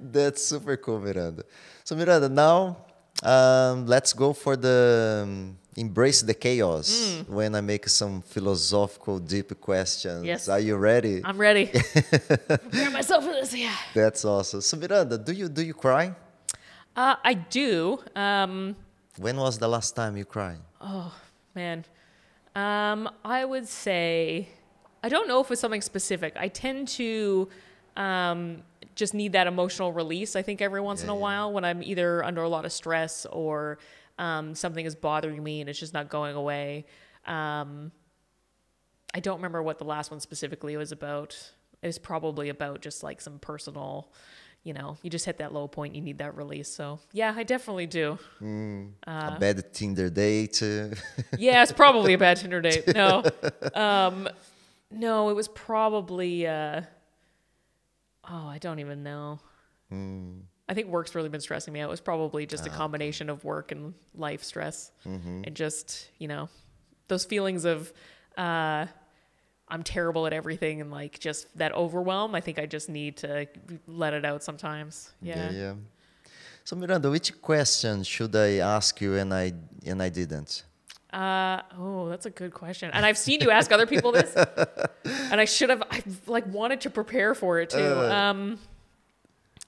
That's super cool, Miranda. So, Miranda, now um, let's go for the um, embrace the chaos when I make some philosophical, deep questions. Yes. Are you ready? I'm ready. [laughs] Prepare myself for this. Yeah. That's awesome. So, Miranda, do you do you cry? Uh, I do. Um, When was the last time you cried? Oh man, um, I would say I don't know if it's something specific. I tend to um, just need that emotional release. I think every once in a Yeah, yeah. while when I'm either under a lot of stress or um, something is bothering me and it's just not going away. Um, I don't remember what the last one specifically was about. It was probably about just like some personal, you know, you just hit that low point, you need that release. So yeah, I definitely do. a bad Tinder date? [laughs] Yeah, it's probably a bad Tinder date. No, [laughs] um, no, it was probably. Uh, oh, I don't even know. I think work's really been stressing me out. It was probably just a combination of work and life stress, and just you know, those feelings of uh, I'm terrible at everything, and like just that overwhelm. I think I just need to let it out sometimes. Yeah. yeah. So, Miranda, which question should I ask you and I and I didn't? Uh, oh, that's a good question. And I've seen you ask other people this, [laughs] and I should have. I like wanted to prepare for it too. Um,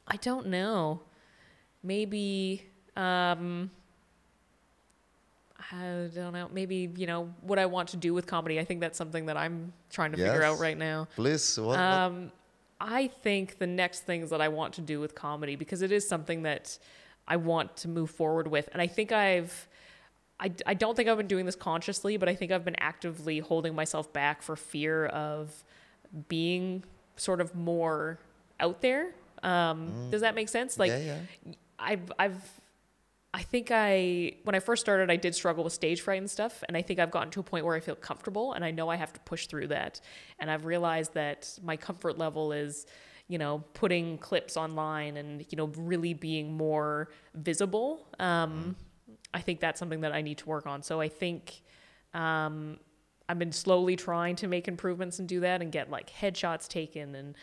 I don't know. Maybe. Um, I don't know. Maybe you know what I want to do with comedy. I think that's something that I'm trying to figure out right now. Please, what, what- Um, I think the next things that I want to do with comedy because it is something that I want to move forward with, and I think I've. I, I don't think I've been doing this consciously, but I think I've been actively holding myself back for fear of being sort of more out there. Um, Does that make sense? Like, yeah, yeah. I've I've I think I when I first started I did struggle with stage fright and stuff and I think I've gotten to a point where I feel comfortable and I know I have to push through that. And I've realized that my comfort level is you know putting clips online and you know really being more visible. Um I think that's something that I need to work on. So I think um I've been slowly trying to make improvements and do that and get like headshots taken and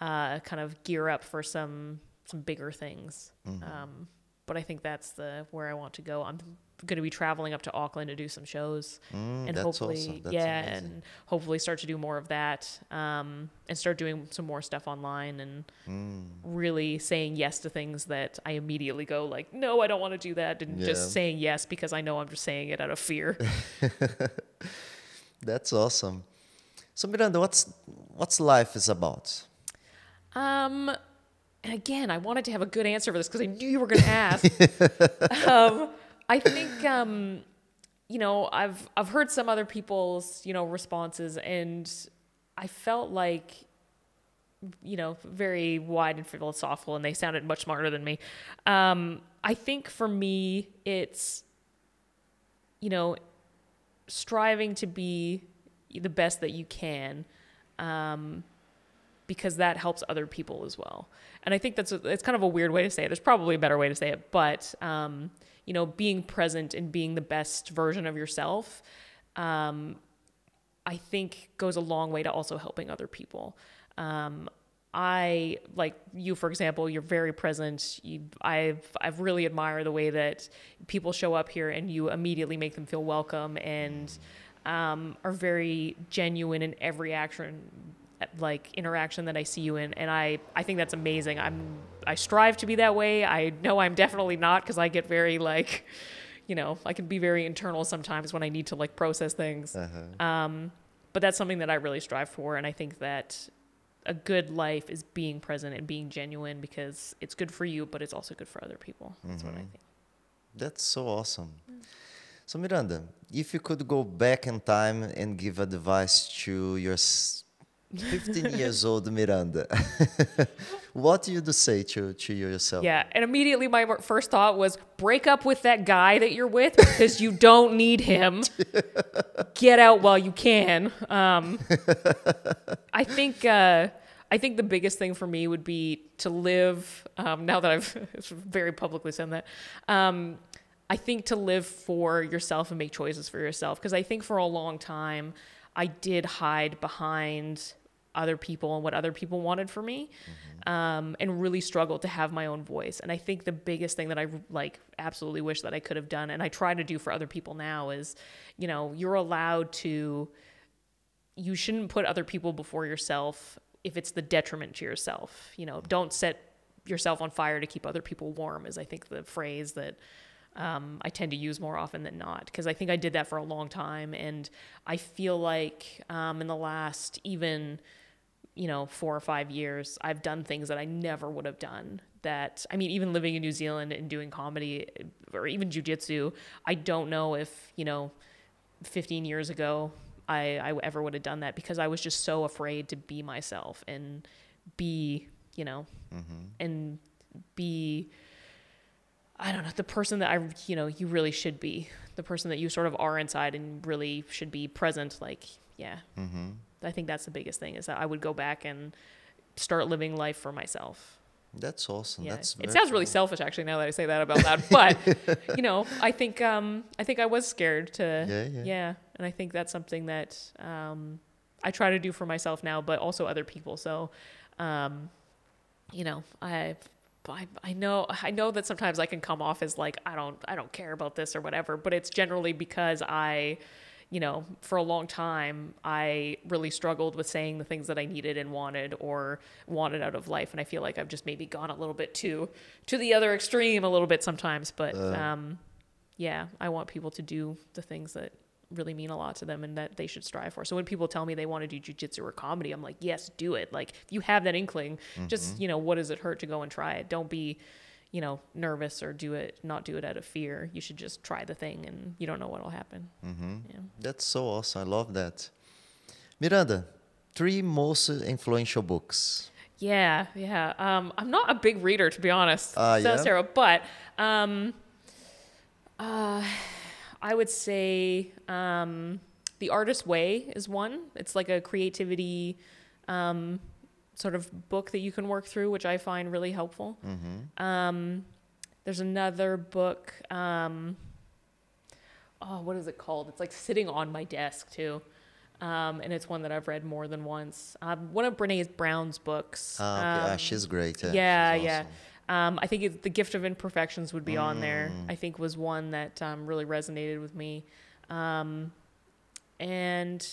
uh, kind of gear up for some some bigger things. Um, but I think that's the where I want to go. I'm going to be traveling up to Auckland to do some shows, Mm, and hopefully, awesome. Yeah, amazing. and hopefully start to do more of that, um, and start doing some more stuff online, and Mm. really saying yes to things that I immediately go like, no, I don't want to do that, and Yeah. just saying yes because I know I'm just saying it out of fear. [laughs] That's awesome. So, Miranda, what's what's life is about? Um, and again, I wanted to have a good answer for this because I knew you were going to ask. [laughs] um, I think um, you know, I've I've heard some other people's, you know, responses and I felt like you know, very wide and philosophical and they sounded much smarter than me. Um, I think for me it's you know, striving to be the best that you can. Um, because that helps other people as well. And I think that's a, it's kind of a weird way to say it. There's probably a better way to say it, but um, you know, being present and being the best version of yourself, um, I think goes a long way to also helping other people. Um, I like you, for example. You're very present. You, I've I've really admire the way that people show up here and you immediately make them feel welcome and um, are very genuine in every action like interaction that I see you in and I I think that's amazing. I'm I strive to be that way. I know I'm definitely not because I get very like you know, I can be very internal sometimes when I need to like process things. Uh-huh. Um, but that's something that I really strive for and I think that a good life is being present and being genuine because it's good for you but it's also good for other people. That's mm-hmm. what I mm-hmm. think. That's so awesome. Mm. So Miranda, if you could go back in time and give advice to your 15 years old Miranda. [laughs] what do you say to, to yourself? Yeah, and immediately my first thought was break up with that guy that you're with because you don't need him. [laughs] Get out while you can. Um, I think. Uh, I think the biggest thing for me would be to live. Um, now that I've [laughs] very publicly said that, um, I think to live for yourself and make choices for yourself. Because I think for a long time, I did hide behind other people and what other people wanted for me mm-hmm. um, and really struggled to have my own voice and i think the biggest thing that i like absolutely wish that i could have done and i try to do for other people now is you know you're allowed to you shouldn't put other people before yourself if it's the detriment to yourself you know don't set yourself on fire to keep other people warm is i think the phrase that um, I tend to use more often than not because I think I did that for a long time. And I feel like um, in the last even, you know, four or five years, I've done things that I never would have done. That, I mean, even living in New Zealand and doing comedy or even jujitsu, I don't know if, you know, 15 years ago, I, I ever would have done that because I was just so afraid to be myself and be, you know, mm-hmm. and be I don't know, the person that I, you know, you really should be, the person that you sort of are inside and really should be present. Like, yeah. Mm-hmm. I think that's the biggest thing is that I would go back and start living life for myself. That's awesome. Yeah. That's it sounds really selfish actually now that I say that about that. [laughs] but you know, I think um I think I was scared to yeah, yeah. yeah. and I think that's something that um I try to do for myself now, but also other people. So um you know, I I, I know I know that sometimes I can come off as like I don't I don't care about this or whatever, but it's generally because I you know, for a long time, I really struggled with saying the things that I needed and wanted or wanted out of life, and I feel like I've just maybe gone a little bit too to the other extreme a little bit sometimes. But uh. um, yeah, I want people to do the things that really mean a lot to them and that they should strive for. So when people tell me they want to do jujitsu or comedy, I'm like, yes, do it. Like if you have that inkling, mm-hmm. just, you know, what does it hurt to go and try it? Don't be, you know, nervous or do it, not do it out of fear. You should just try the thing and you don't know what will happen. Mm-hmm. Yeah. That's so awesome. I love that. Miranda, three most influential books. Yeah, yeah. Um, I'm not a big reader, to be honest. Uh, Sounds yeah? terrible, but um, uh, I would say um, The Artist's Way is one. It's like a creativity um, sort of book that you can work through, which I find really helpful. Mm-hmm. Um, there's another book. Um, oh, what is it called? It's like sitting on my desk too. Um, and it's one that I've read more than once. Um, one of Brene Brown's books. Oh, okay. Ah, um, she's great. Yeah, yeah. She's awesome. Um, I think it, the gift of imperfections would be mm. on there. Mm. I think was one that um, really resonated with me. Um, and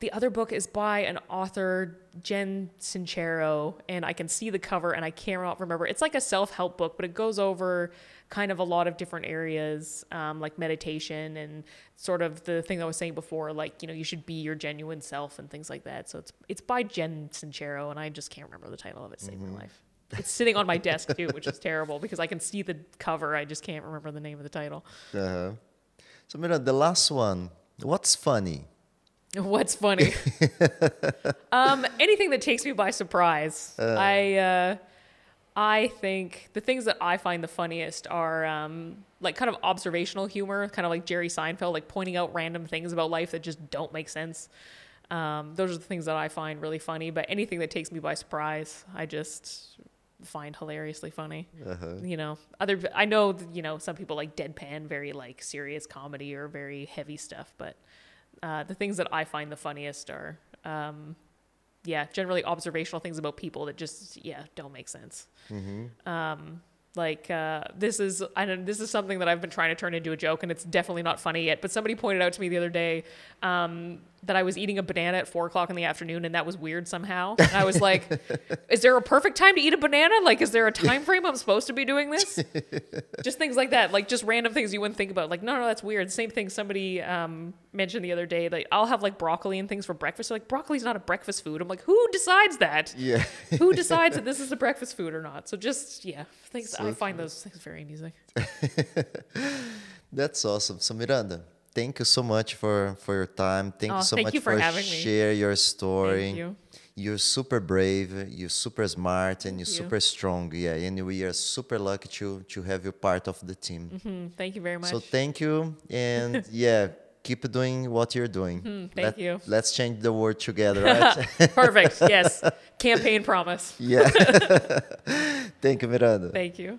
the other book is by an author, Jen Sincero, and I can see the cover and I can't remember. It's like a self help book, but it goes over kind of a lot of different areas, um, like meditation and sort of the thing I was saying before, like you know you should be your genuine self and things like that. So it's it's by Jen Sincero, and I just can't remember the title of it. Save mm-hmm. my life. It's sitting on my desk too, which is terrible because I can see the cover. I just can't remember the name of the title. Uh-huh. So Mira, the last one. What's funny? [laughs] What's funny? [laughs] um, anything that takes me by surprise. I uh, I think the things that I find the funniest are um, like kind of observational humor, kind of like Jerry Seinfeld, like pointing out random things about life that just don't make sense. Um, those are the things that I find really funny. But anything that takes me by surprise, I just find hilariously funny. You know, other I know you know some people like deadpan, very like serious comedy or very heavy stuff, but uh, the things that I find the funniest are, um, yeah, generally observational things about people that just yeah don't make sense. Um, like uh, this is I don't this is something that I've been trying to turn into a joke, and it's definitely not funny yet. But somebody pointed out to me the other day um, that I was eating a banana at four o'clock in the afternoon, and that was weird somehow. And I was like, [laughs] "Is there a perfect time to eat a banana? Like, is there a time frame I'm supposed to be doing this?" [laughs] just things like that, like just random things you wouldn't think about. Like, no, no, that's weird. Same thing somebody um, mentioned the other day. Like, I'll have like broccoli and things for breakfast. They're like, broccoli's not a breakfast food. I'm like, who decides that? Yeah. who [laughs] decides that this is a breakfast food or not? So just yeah, things So I find those things very amusing. That's awesome. So Miranda, thank you so much for for your time. Thank Oh, you so thank much you for having me. share your story. Thank you. You're super brave. You're super smart, and you're you. super strong. Yeah, and we are super lucky to to have you part of the team. Hmm, thank you very much. So thank you, and [laughs] yeah, keep doing what you're doing. Hmm, thank you. Let's change the world together, [laughs] right? Perfect. Yes. [laughs] Campaign promise. yeah. thank you, Miranda. Thank you.